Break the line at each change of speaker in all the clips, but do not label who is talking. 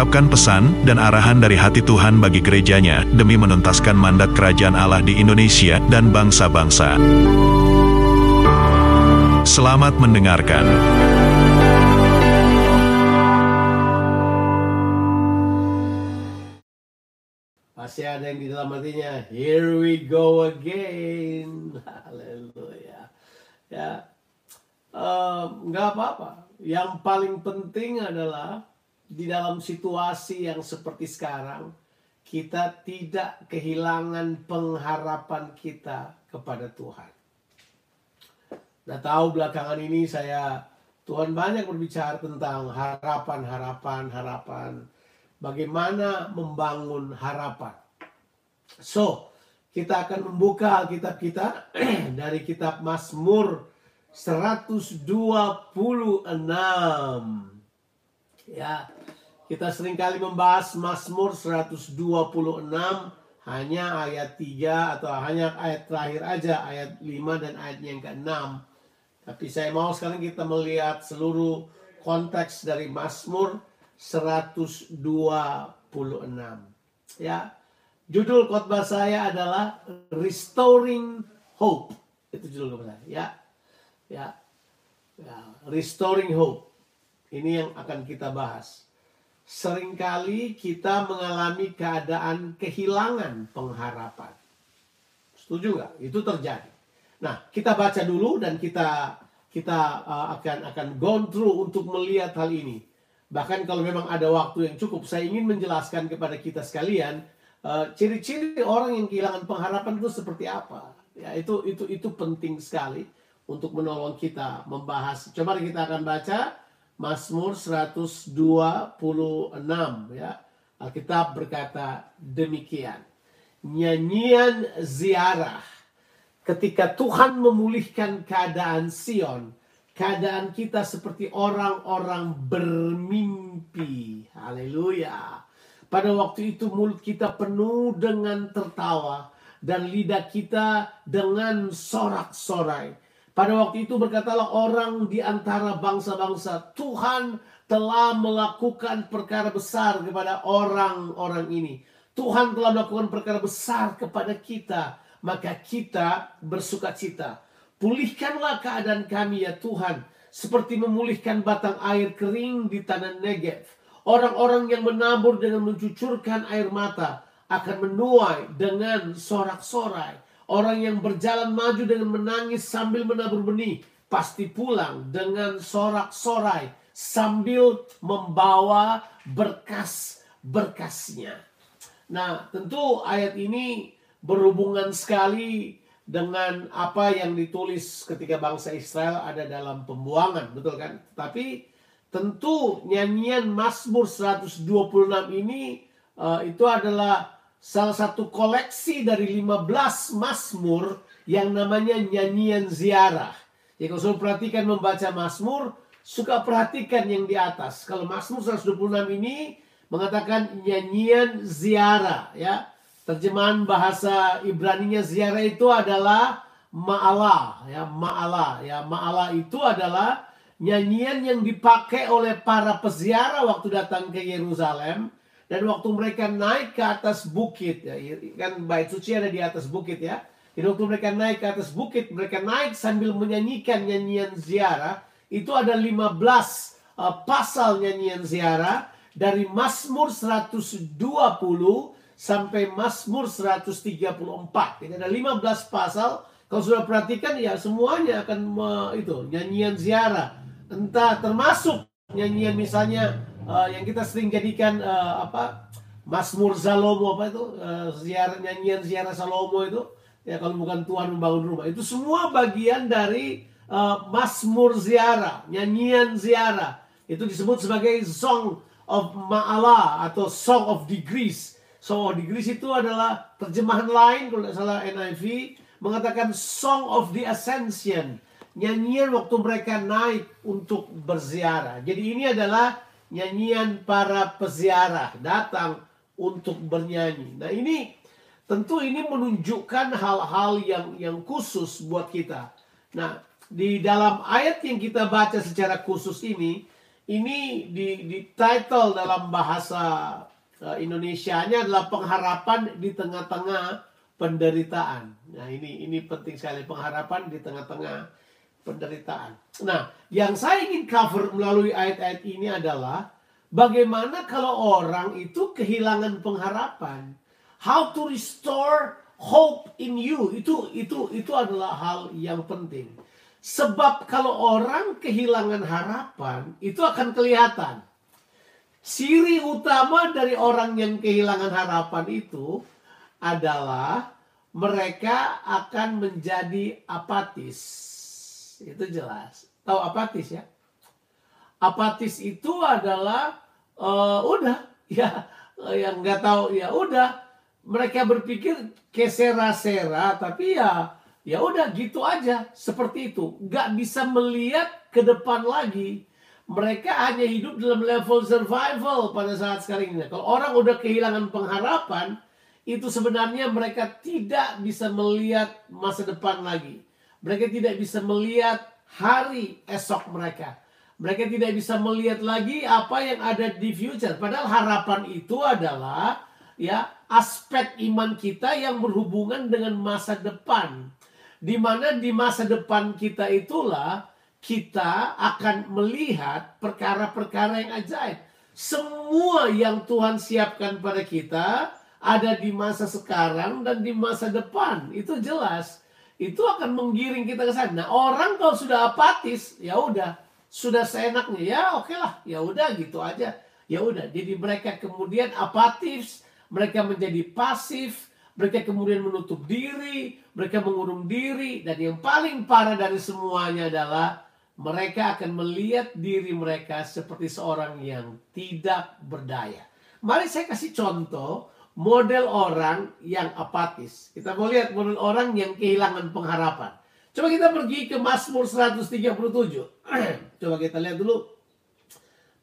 mengungkapkan pesan dan arahan dari hati Tuhan bagi gerejanya demi menuntaskan mandat kerajaan Allah di Indonesia dan bangsa-bangsa. Selamat mendengarkan.
Masih ada yang di dalam hatinya. Here we go again. Haleluya. Ya, Em, nggak apa-apa. Yang paling penting adalah di dalam situasi yang seperti sekarang, kita tidak kehilangan pengharapan kita kepada Tuhan. Nah tahu belakangan ini saya Tuhan banyak berbicara tentang harapan, harapan, harapan. Bagaimana membangun harapan. So, kita akan membuka Alkitab kita dari kitab Mazmur 126. Ya, kita sering kali membahas Mazmur 126 hanya ayat 3 atau hanya ayat terakhir aja, ayat 5 dan ayat yang ke-6. Tapi saya mau sekarang kita melihat seluruh konteks dari Mazmur 126. Ya. Judul khotbah saya adalah Restoring Hope. Itu judul khotbah saya, ya. Ya. ya. Restoring Hope. Ini yang akan kita bahas. Seringkali kita mengalami keadaan kehilangan pengharapan. Setuju nggak? Itu terjadi. Nah, kita baca dulu dan kita kita uh, akan akan go through untuk melihat hal ini. Bahkan kalau memang ada waktu yang cukup, saya ingin menjelaskan kepada kita sekalian uh, ciri-ciri orang yang kehilangan pengharapan itu seperti apa. Ya, itu itu itu penting sekali untuk menolong kita membahas. Coba kita akan baca Mazmur 126 ya. Alkitab berkata demikian. Nyanyian ziarah ketika Tuhan memulihkan keadaan Sion, keadaan kita seperti orang-orang bermimpi. Haleluya. Pada waktu itu mulut kita penuh dengan tertawa dan lidah kita dengan sorak-sorai. Pada waktu itu berkatalah orang di antara bangsa-bangsa, Tuhan telah melakukan perkara besar kepada orang-orang ini. Tuhan telah melakukan perkara besar kepada kita, maka kita bersuka cita. Pulihkanlah keadaan kami ya Tuhan, seperti memulihkan batang air kering di tanah Negev. Orang-orang yang menabur dengan mencucurkan air mata akan menuai dengan sorak-sorai. Orang yang berjalan maju dengan menangis sambil menabur benih pasti pulang dengan sorak-sorai sambil membawa berkas-berkasnya. Nah, tentu ayat ini berhubungan sekali dengan apa yang ditulis ketika bangsa Israel ada dalam pembuangan, betul kan? Tapi tentu nyanyian Mazmur 126 ini uh, itu adalah salah satu koleksi dari 15 Mazmur yang namanya nyanyian ziarah. Ya kalau sudah perhatikan membaca Mazmur, suka perhatikan yang di atas. Kalau Mazmur 126 ini mengatakan nyanyian ziarah ya. Terjemahan bahasa Ibrani-nya ziarah itu adalah ma'ala ya, ma'ala ya. Ma'ala itu adalah nyanyian yang dipakai oleh para peziarah waktu datang ke Yerusalem dan waktu mereka naik ke atas bukit ya kan bait suci ada di atas bukit ya. Jadi waktu mereka naik ke atas bukit mereka naik sambil menyanyikan nyanyian ziarah. Itu ada 15 uh, pasal nyanyian ziarah dari Mazmur 120 sampai Mazmur 134 ini ada 15 pasal. Kalau sudah perhatikan ya semuanya akan uh, itu nyanyian ziarah. Entah termasuk nyanyian misalnya uh, yang kita sering jadikan uh, apa Mazmur Salomo apa itu uh, ziarah nyanyian ziarah Salomo itu ya kalau bukan Tuhan membangun rumah itu semua bagian dari uh, Mazmur ziarah nyanyian ziarah itu disebut sebagai Song of Ma'ala atau Song of Degrees Song of Degrees itu adalah terjemahan lain kalau tidak salah NIV mengatakan Song of the Ascension. Nyanyian waktu mereka naik untuk berziarah. Jadi ini adalah nyanyian para peziarah datang untuk bernyanyi. Nah ini tentu ini menunjukkan hal-hal yang yang khusus buat kita. Nah di dalam ayat yang kita baca secara khusus ini, ini di, di title dalam bahasa uh, Indonesianya adalah pengharapan di tengah-tengah penderitaan. Nah ini ini penting sekali pengharapan di tengah-tengah penderitaan. Nah, yang saya ingin cover melalui ayat-ayat ini adalah bagaimana kalau orang itu kehilangan pengharapan. How to restore hope in you. Itu itu itu adalah hal yang penting. Sebab kalau orang kehilangan harapan, itu akan kelihatan. Ciri utama dari orang yang kehilangan harapan itu adalah mereka akan menjadi apatis itu jelas. Tahu apatis ya? Apatis itu adalah uh, udah. Ya yang nggak tahu ya udah. Mereka berpikir kesera-sera tapi ya ya udah gitu aja. Seperti itu. Nggak bisa melihat ke depan lagi. Mereka hanya hidup dalam level survival pada saat sekarang ini. Kalau orang udah kehilangan pengharapan itu sebenarnya mereka tidak bisa melihat masa depan lagi mereka tidak bisa melihat hari esok mereka. Mereka tidak bisa melihat lagi apa yang ada di future. Padahal harapan itu adalah ya aspek iman kita yang berhubungan dengan masa depan. Di mana di masa depan kita itulah kita akan melihat perkara-perkara yang ajaib. Semua yang Tuhan siapkan pada kita ada di masa sekarang dan di masa depan. Itu jelas itu akan menggiring kita ke sana. Nah, orang kalau sudah apatis, ya udah, sudah seenaknya, ya oke okay lah, ya udah gitu aja. Ya udah, jadi mereka kemudian apatis, mereka menjadi pasif, mereka kemudian menutup diri, mereka mengurung diri, dan yang paling parah dari semuanya adalah mereka akan melihat diri mereka seperti seorang yang tidak berdaya. Mari saya kasih contoh model orang yang apatis. Kita mau lihat model orang yang kehilangan pengharapan. Coba kita pergi ke Mazmur 137. Coba kita lihat dulu.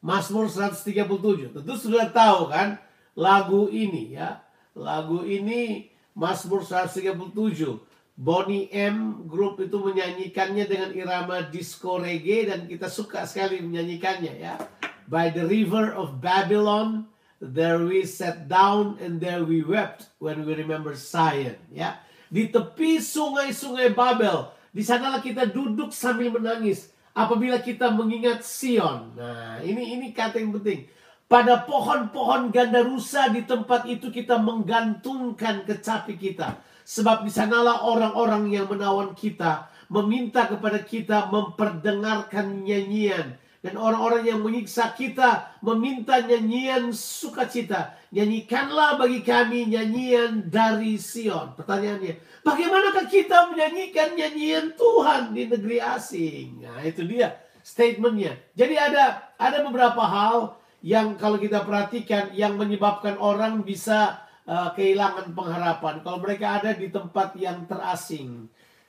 Mazmur 137. Tentu sudah tahu kan lagu ini ya. Lagu ini Mazmur 137. Bonnie M Group itu menyanyikannya dengan irama disco reggae dan kita suka sekali menyanyikannya ya. By the river of Babylon There we sat down and there we wept when we remember Zion. Ya, di tepi sungai-sungai Babel, di sanalah kita duduk sambil menangis apabila kita mengingat Sion. Nah, ini ini kata yang penting. Pada pohon-pohon ganda rusa di tempat itu kita menggantungkan kecapi kita. Sebab di sanalah orang-orang yang menawan kita meminta kepada kita memperdengarkan nyanyian dan orang-orang yang menyiksa kita meminta nyanyian sukacita. Nyanyikanlah bagi kami nyanyian dari Sion. Pertanyaannya, bagaimanakah kita menyanyikan nyanyian Tuhan di negeri asing? Nah, itu dia statementnya. Jadi ada ada beberapa hal yang kalau kita perhatikan yang menyebabkan orang bisa uh, kehilangan pengharapan. Kalau mereka ada di tempat yang terasing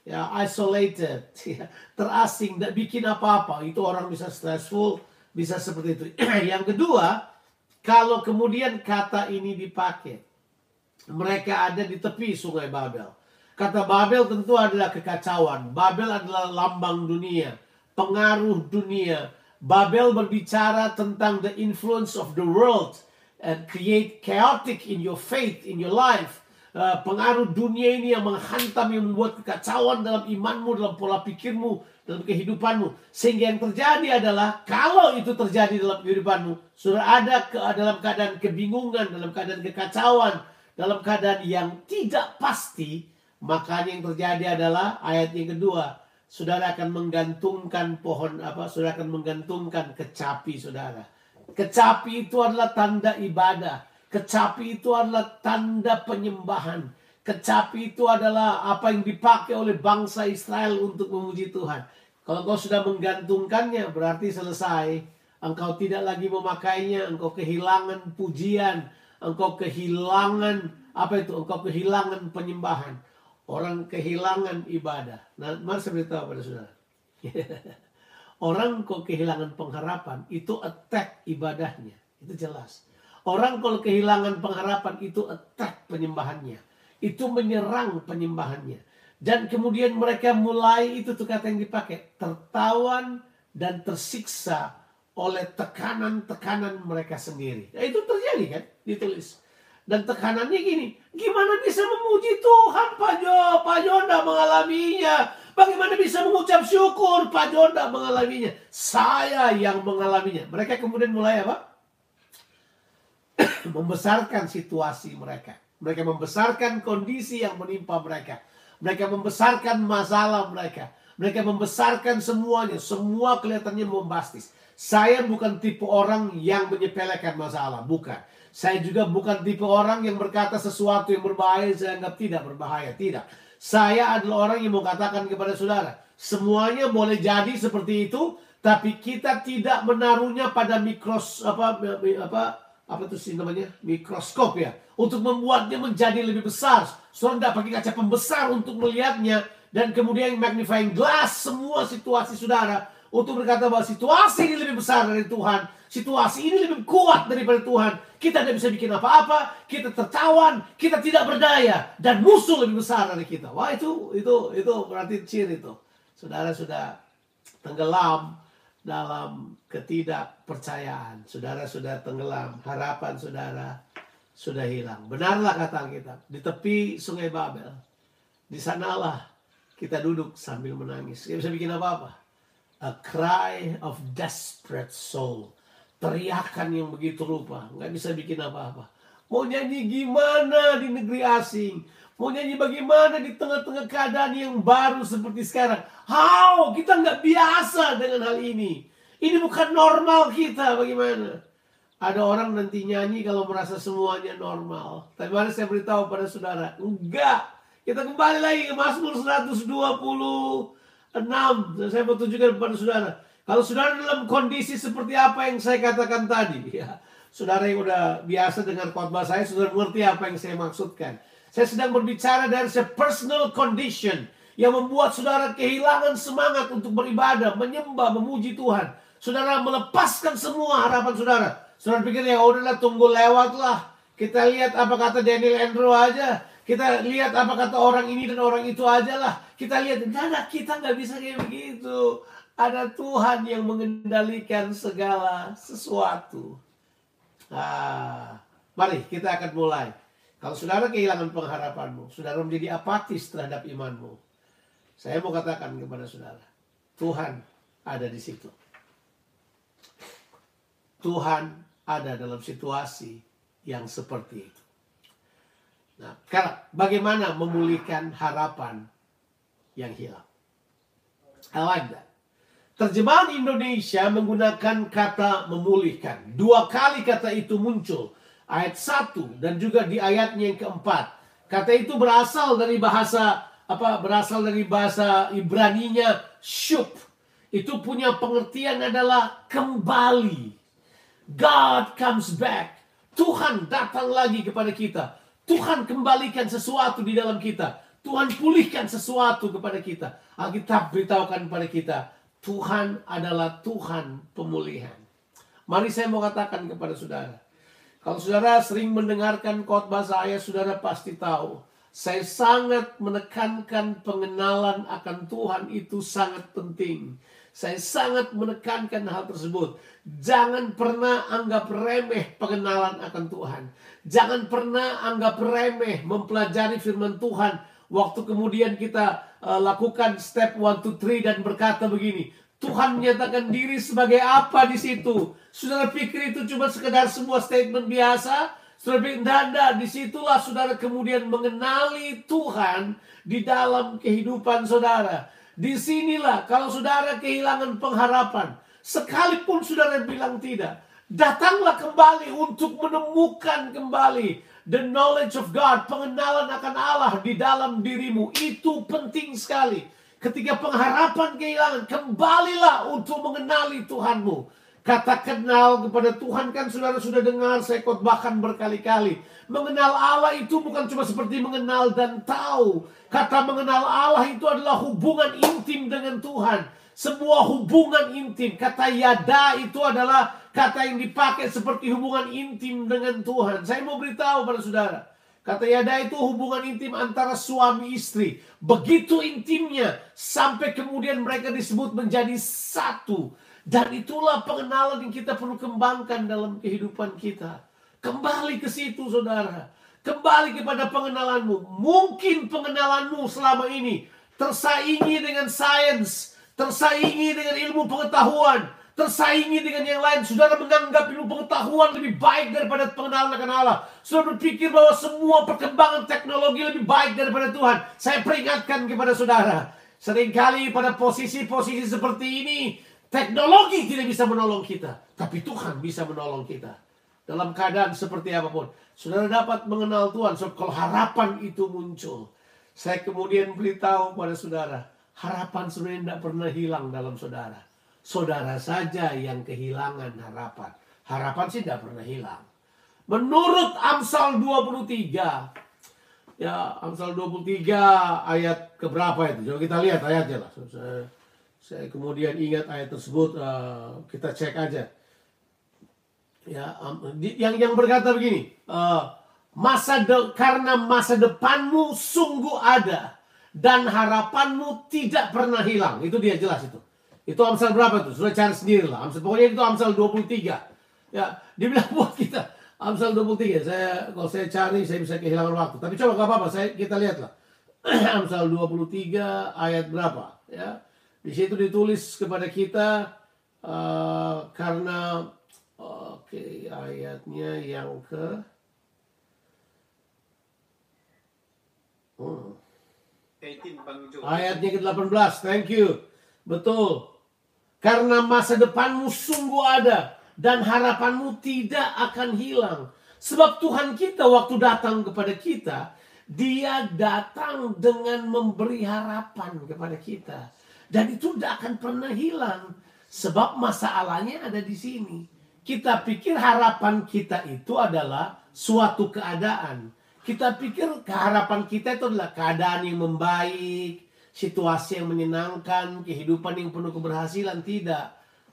ya isolated, ya, terasing, tidak bikin apa-apa. Itu orang bisa stressful, bisa seperti itu. Yang kedua, kalau kemudian kata ini dipakai, mereka ada di tepi sungai Babel. Kata Babel tentu adalah kekacauan. Babel adalah lambang dunia, pengaruh dunia. Babel berbicara tentang the influence of the world and create chaotic in your faith, in your life Eh, pengaruh dunia ini yang menghantam yang membuat kekacauan dalam imanmu, dalam pola pikirmu, dalam kehidupanmu. Sehingga yang terjadi adalah kalau itu terjadi dalam kehidupanmu, sudah ada ke, dalam keadaan kebingungan, dalam keadaan kekacauan, dalam keadaan yang tidak pasti, maka yang terjadi adalah ayat yang kedua, saudara akan menggantungkan pohon apa? Saudara akan menggantungkan kecapi saudara. Kecapi itu adalah tanda ibadah Kecapi itu adalah tanda penyembahan. Kecapi itu adalah apa yang dipakai oleh bangsa Israel untuk memuji Tuhan. Kalau kau sudah menggantungkannya berarti selesai. Engkau tidak lagi memakainya, engkau kehilangan pujian, engkau kehilangan apa itu? Engkau kehilangan penyembahan. Orang kehilangan ibadah. Nah, mari saya beritahu pada saudara. Orang kok kehilangan pengharapan, itu attack ibadahnya. Itu jelas. Orang kalau kehilangan pengharapan, itu attack penyembahannya. Itu menyerang penyembahannya. Dan kemudian mereka mulai, itu tuh kata yang dipakai, tertawan dan tersiksa oleh tekanan-tekanan mereka sendiri. Nah, itu terjadi kan, ditulis. Dan tekanannya gini, gimana bisa memuji Tuhan Pak Jo? Pak Jo tidak mengalaminya. Bagaimana bisa mengucap syukur? Pak Jo tidak mengalaminya. Saya yang mengalaminya. Mereka kemudian mulai apa? Membesarkan situasi mereka. Mereka membesarkan kondisi yang menimpa mereka. Mereka membesarkan masalah mereka. Mereka membesarkan semuanya. Semua kelihatannya bombastis. Saya bukan tipe orang yang menyepelekan masalah. Bukan. Saya juga bukan tipe orang yang berkata sesuatu yang berbahaya saya anggap tidak berbahaya. Tidak. Saya adalah orang yang mau katakan kepada saudara, semuanya boleh jadi seperti itu, tapi kita tidak menaruhnya pada mikros apa apa apa itu sih namanya mikroskop ya untuk membuatnya menjadi lebih besar. Saudara tidak pakai kaca pembesar untuk melihatnya dan kemudian magnifying glass semua situasi saudara untuk berkata bahwa situasi ini lebih besar dari Tuhan situasi ini lebih kuat daripada Tuhan. Kita tidak bisa bikin apa-apa, kita tertawan, kita tidak berdaya dan musuh lebih besar dari kita. Wah itu itu itu berarti ciri itu. Saudara sudah tenggelam dalam ketidakpercayaan. Saudara sudah tenggelam, harapan saudara sudah hilang. Benarlah kata kita di tepi sungai Babel. Di sanalah kita duduk sambil menangis. Kita bisa bikin apa-apa. A cry of desperate soul teriakan yang begitu rupa. Nggak bisa bikin apa-apa. Mau nyanyi gimana di negeri asing? Mau nyanyi bagaimana di tengah-tengah keadaan yang baru seperti sekarang? How? Kita nggak biasa dengan hal ini. Ini bukan normal kita, bagaimana? Ada orang nanti nyanyi kalau merasa semuanya normal. Tapi mari saya beritahu pada saudara, enggak. Kita kembali lagi ke Mazmur 126. Saya mau tunjukkan kepada saudara. Kalau saudara dalam kondisi seperti apa yang saya katakan tadi, ya, saudara yang udah biasa dengan khotbah saya, sudah mengerti apa yang saya maksudkan. Saya sedang berbicara dari personal condition yang membuat saudara kehilangan semangat untuk beribadah, menyembah, memuji Tuhan. Saudara melepaskan semua harapan saudara. Saudara pikir ya udahlah tunggu lewat lah. Kita lihat apa kata Daniel Andrew aja. Kita lihat apa kata orang ini dan orang itu aja lah. Kita lihat, tidak, kita nggak bisa kayak begitu. Ada Tuhan yang mengendalikan segala sesuatu. Nah, mari kita akan mulai. Kalau saudara kehilangan pengharapanmu, saudara menjadi apatis terhadap imanmu. Saya mau katakan kepada saudara, Tuhan ada di situ. Tuhan ada dalam situasi yang seperti itu. Nah, bagaimana memulihkan harapan yang hilang? I like. Terjemahan Indonesia menggunakan kata memulihkan. Dua kali kata itu muncul. Ayat satu dan juga di ayatnya yang keempat. Kata itu berasal dari bahasa apa? Berasal dari bahasa Ibraninya syub. Itu punya pengertian adalah kembali. God comes back. Tuhan datang lagi kepada kita. Tuhan kembalikan sesuatu di dalam kita. Tuhan pulihkan sesuatu kepada kita. Alkitab beritahukan kepada kita Tuhan adalah Tuhan pemulihan. Mari saya mau katakan kepada saudara. Kalau saudara sering mendengarkan khotbah saya, saudara pasti tahu. Saya sangat menekankan pengenalan akan Tuhan itu sangat penting. Saya sangat menekankan hal tersebut. Jangan pernah anggap remeh pengenalan akan Tuhan. Jangan pernah anggap remeh mempelajari firman Tuhan Waktu kemudian kita uh, lakukan step 1 2 3 dan berkata begini, Tuhan menyatakan diri sebagai apa di situ? Saudara pikir itu cuma sekedar sebuah statement biasa? Saudara pikir, tidak, di situlah saudara kemudian mengenali Tuhan di dalam kehidupan saudara. Di sinilah kalau saudara kehilangan pengharapan, sekalipun saudara bilang tidak, datanglah kembali untuk menemukan kembali the knowledge of God, pengenalan akan Allah di dalam dirimu itu penting sekali. Ketika pengharapan kehilangan, kembalilah untuk mengenali Tuhanmu. Kata kenal kepada Tuhan kan saudara sudah dengar saya khotbahkan berkali-kali. Mengenal Allah itu bukan cuma seperti mengenal dan tahu. Kata mengenal Allah itu adalah hubungan intim dengan Tuhan. Sebuah hubungan intim. Kata yada itu adalah kata yang dipakai seperti hubungan intim dengan Tuhan. Saya mau beritahu pada saudara. Kata yada itu hubungan intim antara suami istri. Begitu intimnya sampai kemudian mereka disebut menjadi satu. Dan itulah pengenalan yang kita perlu kembangkan dalam kehidupan kita. Kembali ke situ saudara. Kembali kepada pengenalanmu. Mungkin pengenalanmu selama ini tersaingi dengan sains. Tersaingi dengan ilmu pengetahuan. Tersaingi dengan yang lain. Saudara menganggap ilmu pengetahuan lebih baik daripada pengenalan akan Allah. Saudara berpikir bahwa semua perkembangan teknologi lebih baik daripada Tuhan. Saya peringatkan kepada saudara. Seringkali pada posisi-posisi seperti ini Teknologi tidak bisa menolong kita, tapi Tuhan bisa menolong kita. Dalam keadaan seperti apa pun, saudara dapat mengenal Tuhan. So, kalau harapan itu muncul, saya kemudian beritahu pada saudara, harapan sebenarnya tidak pernah hilang dalam saudara. Saudara saja yang kehilangan harapan. Harapan sih tidak pernah hilang. Menurut Amsal 23, ya Amsal 23 ayat keberapa itu? Coba kita lihat ayatnya lah. Saya kemudian ingat ayat tersebut, uh, kita cek aja. Ya, yang yang berkata begini, uh, masa de, karena masa depanmu sungguh ada dan harapanmu tidak pernah hilang. Itu dia jelas itu. Itu Amsal berapa tuh? Sudah cari sendiri lah. Amsal pokoknya itu Amsal 23. Ya, dibilang buat kita Amsal 23. Saya kalau saya cari saya bisa kehilangan waktu. Tapi coba gak apa-apa, saya kita lihatlah. Amsal 23 ayat berapa, ya. Di situ ditulis kepada kita uh, karena oke okay, ayatnya yang ke hmm. Ayatnya ke-18. Thank you. Betul. Karena masa depanmu sungguh ada dan harapanmu tidak akan hilang. Sebab Tuhan kita waktu datang kepada kita, dia datang dengan memberi harapan kepada kita. Dan itu tidak akan pernah hilang. Sebab masalahnya ada di sini. Kita pikir harapan kita itu adalah suatu keadaan. Kita pikir keharapan kita itu adalah keadaan yang membaik, situasi yang menyenangkan, kehidupan yang penuh keberhasilan. Tidak.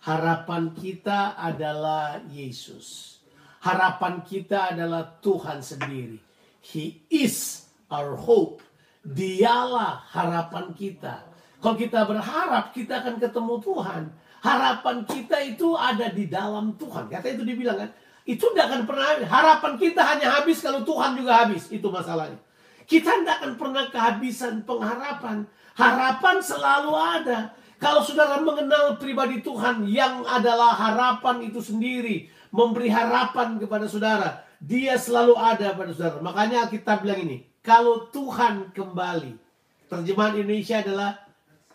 Harapan kita adalah Yesus. Harapan kita adalah Tuhan sendiri. He is our hope. Dialah harapan kita. Kalau kita berharap kita akan ketemu Tuhan, harapan kita itu ada di dalam Tuhan. Kata itu dibilang kan, itu tidak akan pernah habis. Harapan kita hanya habis kalau Tuhan juga habis. Itu masalahnya. Kita tidak akan pernah kehabisan pengharapan. Harapan selalu ada. Kalau saudara mengenal pribadi Tuhan yang adalah harapan itu sendiri, memberi harapan kepada saudara, dia selalu ada pada saudara. Makanya kita bilang ini, kalau Tuhan kembali, terjemahan Indonesia adalah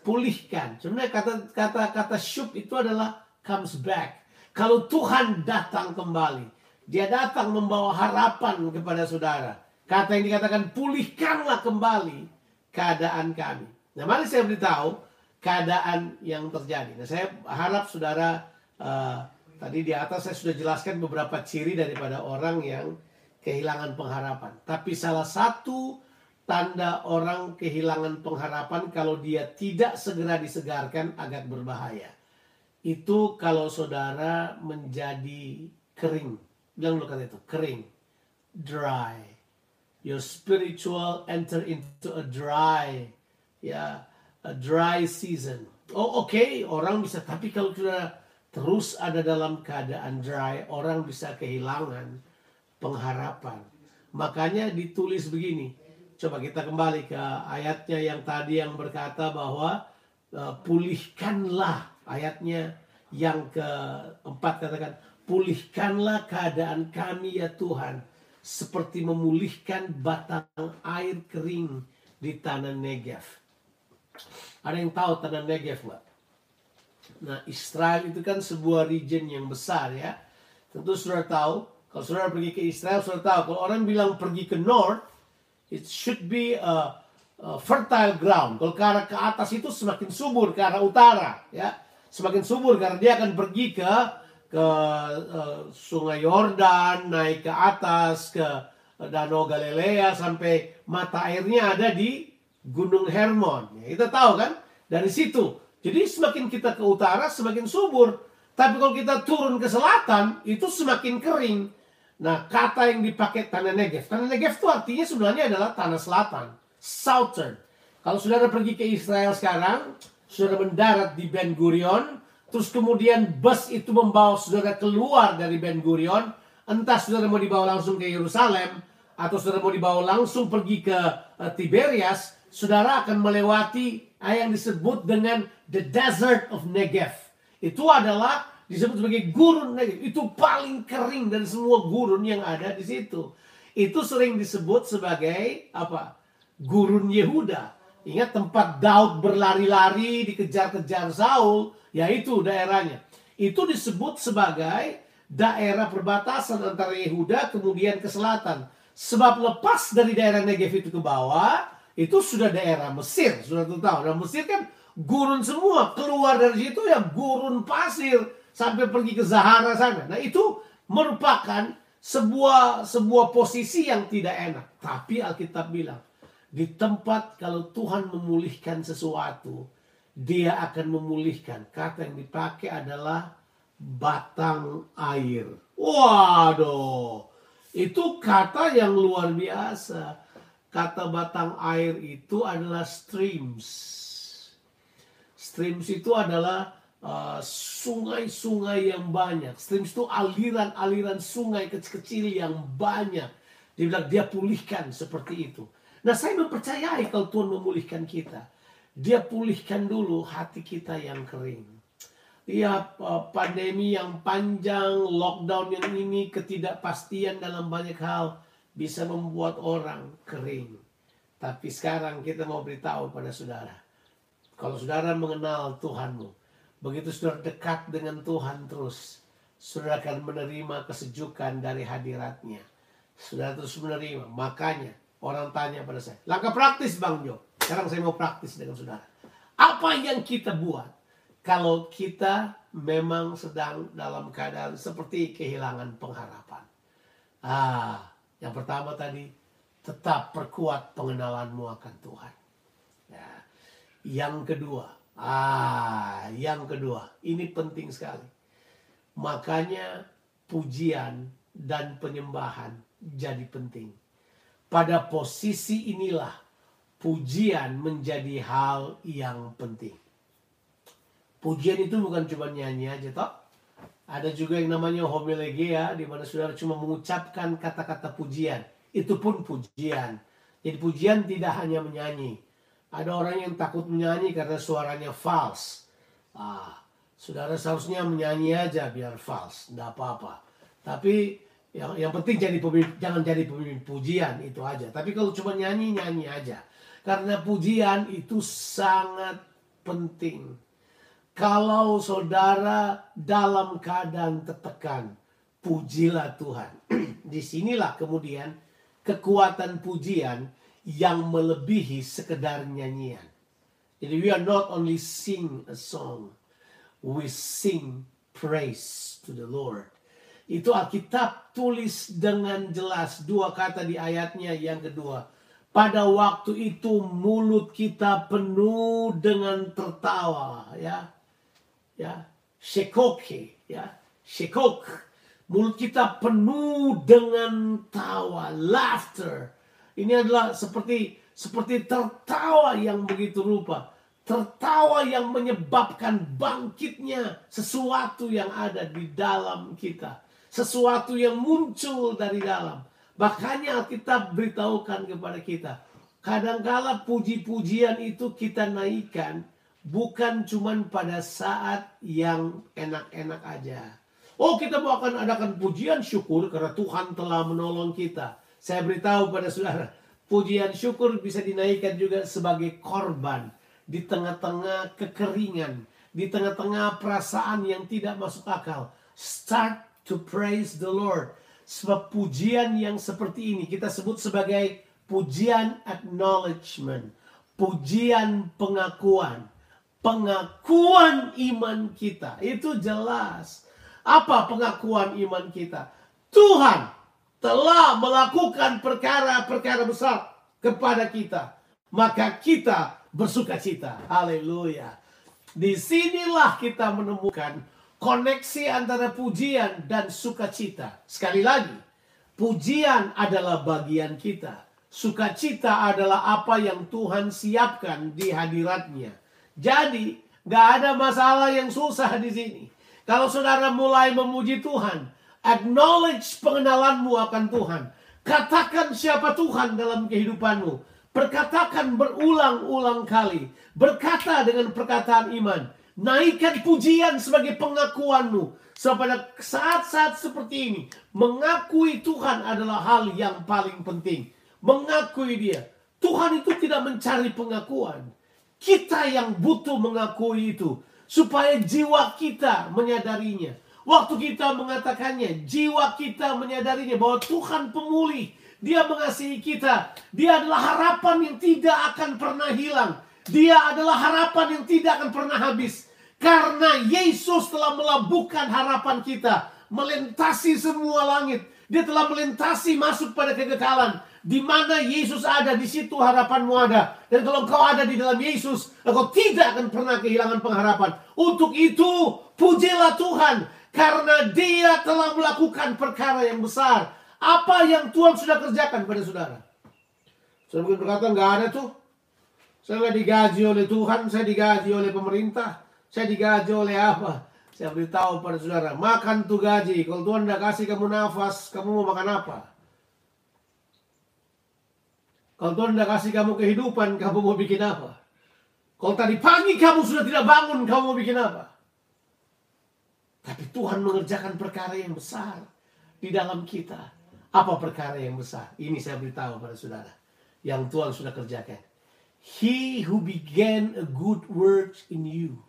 pulihkan. Sebenarnya kata kata kata syuk itu adalah comes back. Kalau Tuhan datang kembali, dia datang membawa harapan kepada saudara. Kata yang dikatakan pulihkanlah kembali keadaan kami. Nah, mari saya beritahu keadaan yang terjadi. Nah, saya harap saudara uh, tadi di atas saya sudah jelaskan beberapa ciri daripada orang yang kehilangan pengharapan. Tapi salah satu tanda orang kehilangan pengharapan kalau dia tidak segera disegarkan agak berbahaya. Itu kalau saudara menjadi kering. Bilang dulu kata itu, kering. Dry. Your spiritual enter into a dry, ya, a dry season. Oh oke, okay, orang bisa. Tapi kalau sudah terus ada dalam keadaan dry, orang bisa kehilangan pengharapan. Makanya ditulis begini, Coba kita kembali ke ayatnya yang tadi yang berkata bahwa uh, pulihkanlah ayatnya yang keempat katakan pulihkanlah keadaan kami ya Tuhan seperti memulihkan batang air kering di tanah Negev. Ada yang tahu tanah Negev, Mbak? Nah, Israel itu kan sebuah region yang besar ya. Tentu sudah tahu, kalau saudara pergi ke Israel, sudah tahu. Kalau orang bilang pergi ke North, it should be a, a fertile ground. Kalau ke arah ke atas itu semakin subur ke arah utara, ya. Semakin subur karena dia akan pergi ke ke eh, Sungai Yordan, naik ke atas ke Danau Galilea sampai mata airnya ada di Gunung Hermon. Ya, kita tahu kan dari situ. Jadi semakin kita ke utara semakin subur. Tapi kalau kita turun ke selatan itu semakin kering. Nah kata yang dipakai tanah Negev. Tanah Negev itu artinya sebenarnya adalah tanah selatan. Southern. Kalau saudara pergi ke Israel sekarang, saudara mendarat di Ben Gurion, terus kemudian bus itu membawa saudara keluar dari Ben Gurion, entah saudara mau dibawa langsung ke Yerusalem, atau saudara mau dibawa langsung pergi ke uh, Tiberias, saudara akan melewati uh, yang disebut dengan the desert of Negev. Itu adalah disebut sebagai gurun Negev. Itu paling kering dari semua gurun yang ada di situ. Itu sering disebut sebagai apa? Gurun Yehuda. Ingat tempat Daud berlari-lari dikejar-kejar Saul, yaitu daerahnya. Itu disebut sebagai daerah perbatasan antara Yehuda kemudian ke selatan. Sebab lepas dari daerah Negev itu ke bawah, itu sudah daerah Mesir, sudah tahu. Nah Mesir kan gurun semua, keluar dari situ ya gurun pasir sampai pergi ke Zahara sana. Nah itu merupakan sebuah sebuah posisi yang tidak enak. Tapi Alkitab bilang, di tempat kalau Tuhan memulihkan sesuatu, dia akan memulihkan. Kata yang dipakai adalah batang air. Waduh, itu kata yang luar biasa. Kata batang air itu adalah streams. Streams itu adalah sungai-sungai uh, yang banyak. Streams itu aliran-aliran sungai kecil-kecil yang banyak. Dia bilang dia pulihkan seperti itu. Nah saya mempercayai kalau Tuhan memulihkan kita. Dia pulihkan dulu hati kita yang kering. Ya pandemi yang panjang, lockdown yang ini, ketidakpastian dalam banyak hal bisa membuat orang kering. Tapi sekarang kita mau beritahu pada saudara. Kalau saudara mengenal Tuhanmu, begitu saudara dekat dengan Tuhan terus, saudara akan menerima kesejukan dari hadiratnya. Saudara terus menerima. Makanya orang tanya pada saya, langkah praktis Bang Jo. Sekarang saya mau praktis dengan saudara. Apa yang kita buat kalau kita memang sedang dalam keadaan seperti kehilangan pengharapan. Ah, yang pertama tadi tetap perkuat pengenalanmu akan Tuhan. Ya. Yang kedua, ah, yang kedua, ini penting sekali. Makanya pujian dan penyembahan jadi penting. Pada posisi inilah pujian menjadi hal yang penting. Pujian itu bukan cuma nyanyi aja toh. Ada juga yang namanya homilegia di mana saudara cuma mengucapkan kata-kata pujian. Itu pun pujian. Jadi pujian tidak hanya menyanyi. Ada orang yang takut menyanyi karena suaranya false. Ah, saudara seharusnya menyanyi aja biar false, tidak apa-apa. Tapi yang yang penting jadi pemimpin, jangan jadi pemimpin pujian itu aja. Tapi kalau cuma nyanyi nyanyi aja. Karena pujian itu sangat penting. Kalau saudara dalam keadaan tertekan, pujilah Tuhan. Di sinilah kemudian kekuatan pujian yang melebihi sekedar nyanyian. Jadi we are not only sing a song, we sing praise to the Lord. Itu Alkitab tulis dengan jelas dua kata di ayatnya. Yang kedua. Pada waktu itu mulut kita penuh dengan tertawa ya. Ya. Shekoke ya. Shekok. Mulut kita penuh dengan tawa laughter. Ini adalah seperti seperti tertawa yang begitu rupa. Tertawa yang menyebabkan bangkitnya sesuatu yang ada di dalam kita sesuatu yang muncul dari dalam makanya kita beritahukan kepada kita kadangkala puji-pujian itu kita naikkan bukan cuman pada saat yang enak-enak aja. Oh kita mau akan adakan pujian syukur karena Tuhan telah menolong kita. Saya beritahu pada saudara, pujian syukur bisa dinaikkan juga sebagai korban di tengah-tengah kekeringan, di tengah-tengah perasaan yang tidak masuk akal. Start to praise the Lord. Sebab pujian yang seperti ini kita sebut sebagai pujian acknowledgement, pujian pengakuan pengakuan iman kita. Itu jelas. Apa pengakuan iman kita? Tuhan telah melakukan perkara-perkara besar kepada kita. Maka kita bersuka cita. Haleluya. Di sinilah kita menemukan koneksi antara pujian dan sukacita. Sekali lagi, pujian adalah bagian kita. Sukacita adalah apa yang Tuhan siapkan di hadiratnya. Jadi, gak ada masalah yang susah di sini. Kalau saudara mulai memuji Tuhan, acknowledge pengenalanmu akan Tuhan. Katakan siapa Tuhan dalam kehidupanmu. Perkatakan berulang-ulang kali. Berkata dengan perkataan iman. Naikkan pujian sebagai pengakuanmu. Pada saat-saat seperti ini. Mengakui Tuhan adalah hal yang paling penting. Mengakui dia. Tuhan itu tidak mencari pengakuan. Kita yang butuh mengakui itu. Supaya jiwa kita menyadarinya. Waktu kita mengatakannya, jiwa kita menyadarinya bahwa Tuhan pemulih dia mengasihi kita. Dia adalah harapan yang tidak akan pernah hilang. Dia adalah harapan yang tidak akan pernah habis. Karena Yesus telah melabuhkan harapan kita. Melintasi semua langit. Dia telah melintasi masuk pada kekekalan. Di mana Yesus ada, di situ harapanmu ada. Dan kalau kau ada di dalam Yesus, engkau tidak akan pernah kehilangan pengharapan. Untuk itu, pujilah Tuhan. Karena dia telah melakukan perkara yang besar apa yang Tuhan sudah kerjakan pada saudara? Saudara mungkin berkata, nggak ada tuh. Saya nggak digaji oleh Tuhan, saya digaji oleh pemerintah, saya digaji oleh apa? Saya beritahu pada saudara, makan tuh gaji. Kalau Tuhan udah kasih kamu nafas, kamu mau makan apa? Kalau Tuhan udah kasih kamu kehidupan, kamu mau bikin apa? Kalau tadi pagi kamu sudah tidak bangun, kamu mau bikin apa? Tapi Tuhan mengerjakan perkara yang besar di dalam kita. Apa perkara yang besar? Ini saya beritahu pada saudara. Yang Tuhan sudah kerjakan. He who began a good work in you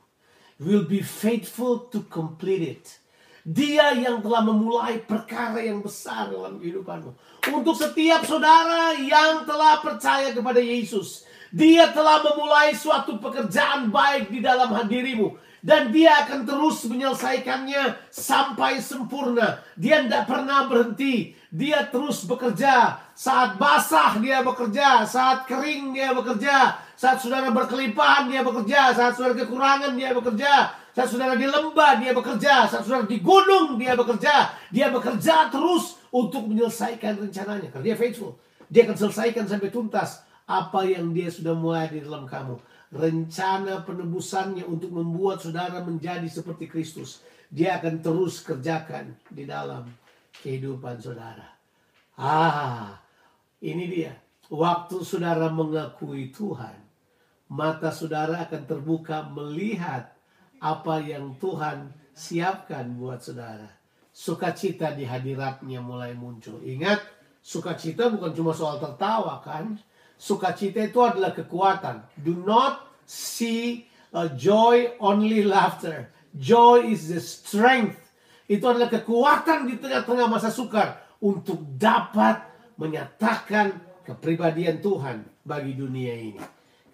will be faithful to complete it. Dia yang telah memulai perkara yang besar dalam kehidupanmu. Untuk setiap saudara yang telah percaya kepada Yesus. Dia telah memulai suatu pekerjaan baik di dalam dirimu dan dia akan terus menyelesaikannya sampai sempurna. Dia tidak pernah berhenti. Dia terus bekerja. Saat basah dia bekerja, saat kering dia bekerja, saat saudara berkelimpahan dia bekerja, saat saudara kekurangan dia bekerja, saat saudara di lembah dia bekerja, saat saudara di gunung dia bekerja. Dia bekerja terus untuk menyelesaikan rencananya. Karena dia faithful. Dia akan selesaikan sampai tuntas apa yang dia sudah mulai di dalam kamu rencana penebusannya untuk membuat saudara menjadi seperti Kristus. Dia akan terus kerjakan di dalam kehidupan saudara. Ah, ini dia. Waktu saudara mengakui Tuhan, mata saudara akan terbuka melihat apa yang Tuhan siapkan buat saudara. Sukacita di hadiratnya mulai muncul. Ingat, sukacita bukan cuma soal tertawa kan? Sukacita itu adalah kekuatan. Do not see a joy only laughter. Joy is the strength. Itu adalah kekuatan di tengah-tengah masa sukar untuk dapat menyatakan kepribadian Tuhan bagi dunia ini.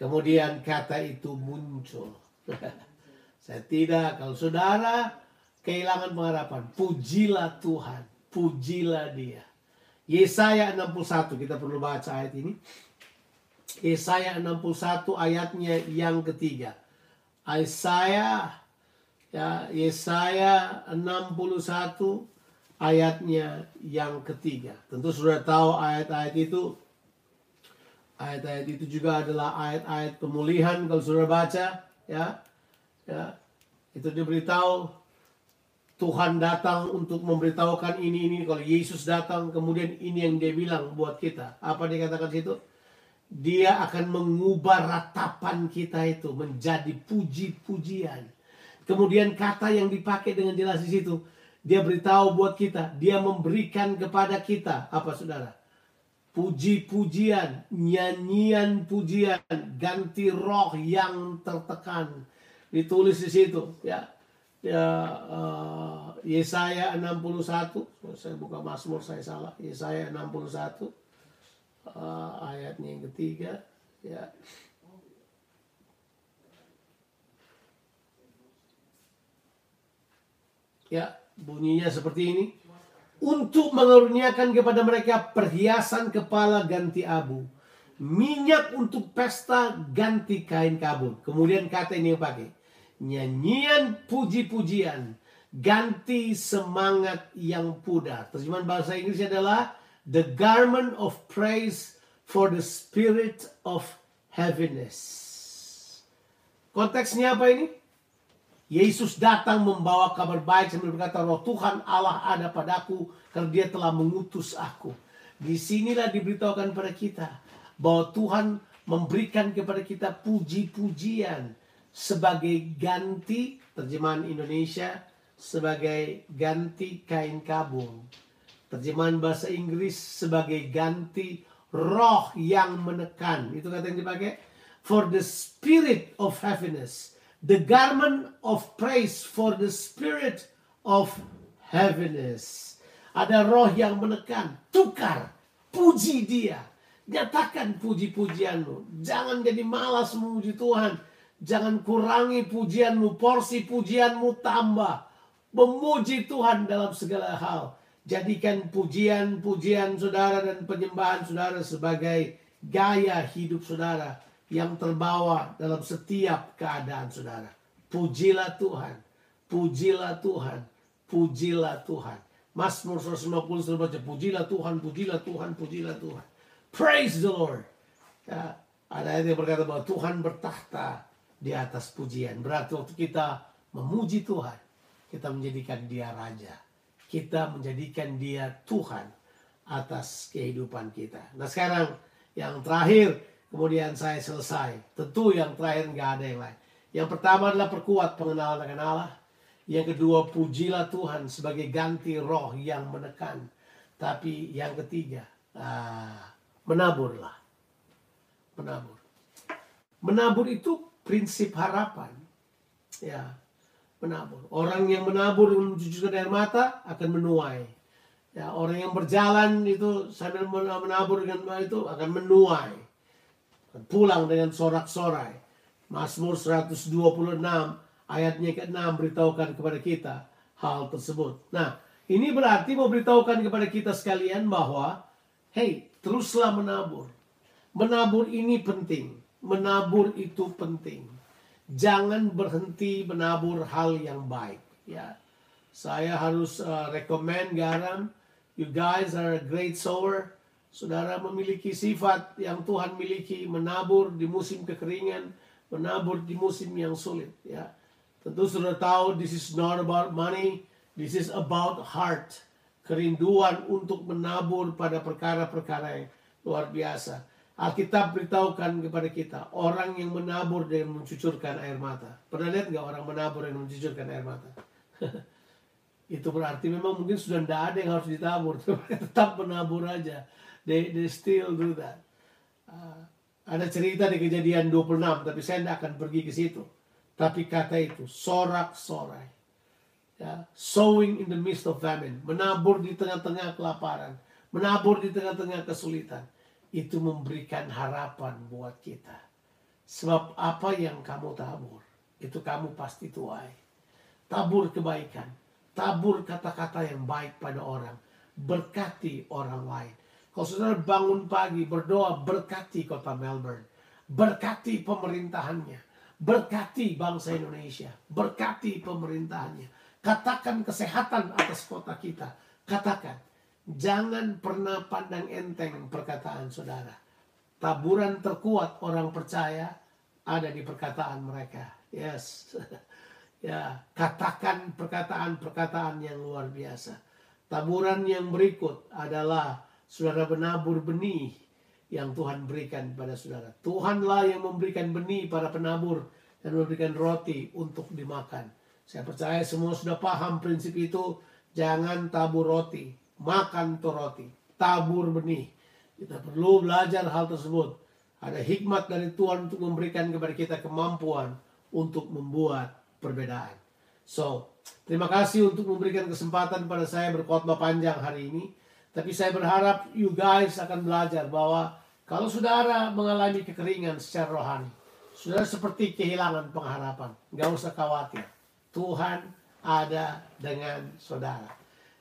Kemudian kata itu muncul. Saya tidak, kalau saudara kehilangan pengharapan, pujilah Tuhan, pujilah dia. Yesaya 61, kita perlu baca ayat ini. Yesaya 61 ayatnya yang ketiga. Yesaya ya Yesaya 61 ayatnya yang ketiga. Tentu sudah tahu ayat-ayat itu ayat-ayat itu juga adalah ayat-ayat pemulihan kalau sudah baca ya. Ya. Itu diberitahu Tuhan datang untuk memberitahukan ini ini kalau Yesus datang kemudian ini yang dia bilang buat kita. Apa dikatakan situ? Dia akan mengubah ratapan kita itu menjadi puji-pujian. Kemudian kata yang dipakai dengan jelas di situ, dia beritahu buat kita, dia memberikan kepada kita apa saudara? Puji-pujian, nyanyian pujian, ganti roh yang tertekan. Ditulis di situ, ya. Ya uh, Yesaya 61, saya buka Mazmur saya salah. Yesaya 61 uh, ayatnya yang ketiga ya ya Bunyinya seperti ini. Untuk mengaruniakan kepada mereka perhiasan kepala ganti abu. Minyak untuk pesta ganti kain kabut. Kemudian kata ini yang pakai. Nyanyian puji-pujian. Ganti semangat yang pudar. Terjemahan bahasa Inggris adalah The garment of praise for the spirit of heaviness. Konteksnya apa ini? Yesus datang membawa kabar baik sambil berkata, Roh Tuhan Allah ada padaku karena dia telah mengutus aku. Di sinilah diberitahukan pada kita bahwa Tuhan memberikan kepada kita puji-pujian sebagai ganti, terjemahan Indonesia, sebagai ganti kain kabung. Terjemahan bahasa Inggris sebagai ganti roh yang menekan. Itu kata yang dipakai. For the spirit of happiness the garment of praise for the spirit of heaviness. Ada roh yang menekan, tukar, puji dia. Nyatakan puji-pujianmu. Jangan jadi malas memuji Tuhan. Jangan kurangi pujianmu, porsi pujianmu tambah. Memuji Tuhan dalam segala hal. Jadikan pujian-pujian saudara dan penyembahan saudara sebagai gaya hidup saudara yang terbawa dalam setiap keadaan saudara. Pujilah Tuhan, pujilah Tuhan, pujilah Tuhan. Mazmur 150 sudah baca, pujilah Tuhan, pujilah Tuhan, pujilah Tuhan. Praise the Lord. Ya, ada yang berkata bahwa Tuhan bertahta di atas pujian. Berarti waktu kita memuji Tuhan, kita menjadikan dia raja. Kita menjadikan dia Tuhan atas kehidupan kita. Nah sekarang yang terakhir Kemudian saya selesai. Tentu yang terakhir nggak ada yang lain. Yang pertama adalah perkuat pengenalan akan Allah. Yang kedua pujilah Tuhan sebagai ganti roh yang menekan. Tapi yang ketiga ah, menaburlah. Menabur. Menabur itu prinsip harapan. Ya, menabur. Orang yang menabur mencucurkan air mata akan menuai. Ya, orang yang berjalan itu sambil menabur dengan itu akan menuai pulang dengan sorak-sorai. Mazmur 126 ayatnya ke-6 beritahukan kepada kita hal tersebut. Nah, ini berarti mau beritahukan kepada kita sekalian bahwa hey, teruslah menabur. Menabur ini penting. Menabur itu penting. Jangan berhenti menabur hal yang baik, ya. Saya harus uh, rekomend garam. You guys are a great sower Saudara memiliki sifat yang Tuhan miliki, menabur di musim kekeringan, menabur di musim yang sulit. Ya, tentu saudara tahu, this is not about money, this is about heart, kerinduan untuk menabur pada perkara-perkara yang luar biasa. Alkitab beritahukan kepada kita, orang yang menabur dan mencucurkan air mata. Pernah lihat nggak orang menabur dan mencucurkan air mata? Itu berarti memang mungkin sudah tidak ada yang harus ditabur, tetap menabur aja they, they still do that. Uh, ada cerita di kejadian 26, tapi saya tidak akan pergi ke situ. Tapi kata itu, sorak-sorai. Ya, sowing in the midst of famine. Menabur di tengah-tengah kelaparan. Menabur di tengah-tengah kesulitan. Itu memberikan harapan buat kita. Sebab apa yang kamu tabur, itu kamu pasti tuai. Tabur kebaikan. Tabur kata-kata yang baik pada orang. Berkati orang lain kalau saudara bangun pagi berdoa berkati kota Melbourne. Berkati pemerintahannya. Berkati bangsa Indonesia. Berkati pemerintahannya. Katakan kesehatan atas kota kita. Katakan. Jangan pernah pandang enteng perkataan saudara. Taburan terkuat orang percaya ada di perkataan mereka. Yes. ya, katakan perkataan-perkataan yang luar biasa. Taburan yang berikut adalah saudara menabur benih yang Tuhan berikan pada saudara. Tuhanlah yang memberikan benih para penabur dan memberikan roti untuk dimakan. Saya percaya semua sudah paham prinsip itu. Jangan tabur roti, makan tuh roti, tabur benih. Kita perlu belajar hal tersebut. Ada hikmat dari Tuhan untuk memberikan kepada kita kemampuan untuk membuat perbedaan. So, terima kasih untuk memberikan kesempatan pada saya berkhotbah panjang hari ini. Tapi saya berharap you guys akan belajar bahwa kalau saudara mengalami kekeringan secara rohani, saudara seperti kehilangan pengharapan. Gak usah khawatir. Tuhan ada dengan saudara.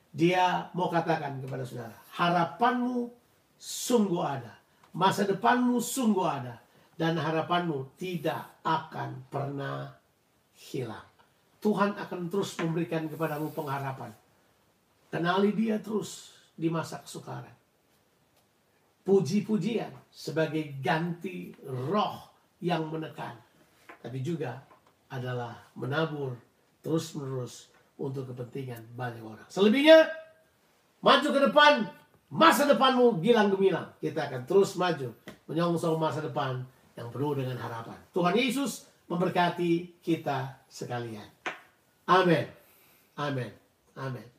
Dia mau katakan kepada saudara, harapanmu sungguh ada. Masa depanmu sungguh ada. Dan harapanmu tidak akan pernah hilang. Tuhan akan terus memberikan kepadamu pengharapan. Kenali dia terus di masa kesukaran. Puji-pujian sebagai ganti roh yang menekan. Tapi juga adalah menabur terus-menerus untuk kepentingan banyak orang. Selebihnya, maju ke depan, masa depanmu gilang gemilang. Kita akan terus maju menyongsong masa depan yang penuh dengan harapan. Tuhan Yesus memberkati kita sekalian. Amin. Amin. Amin.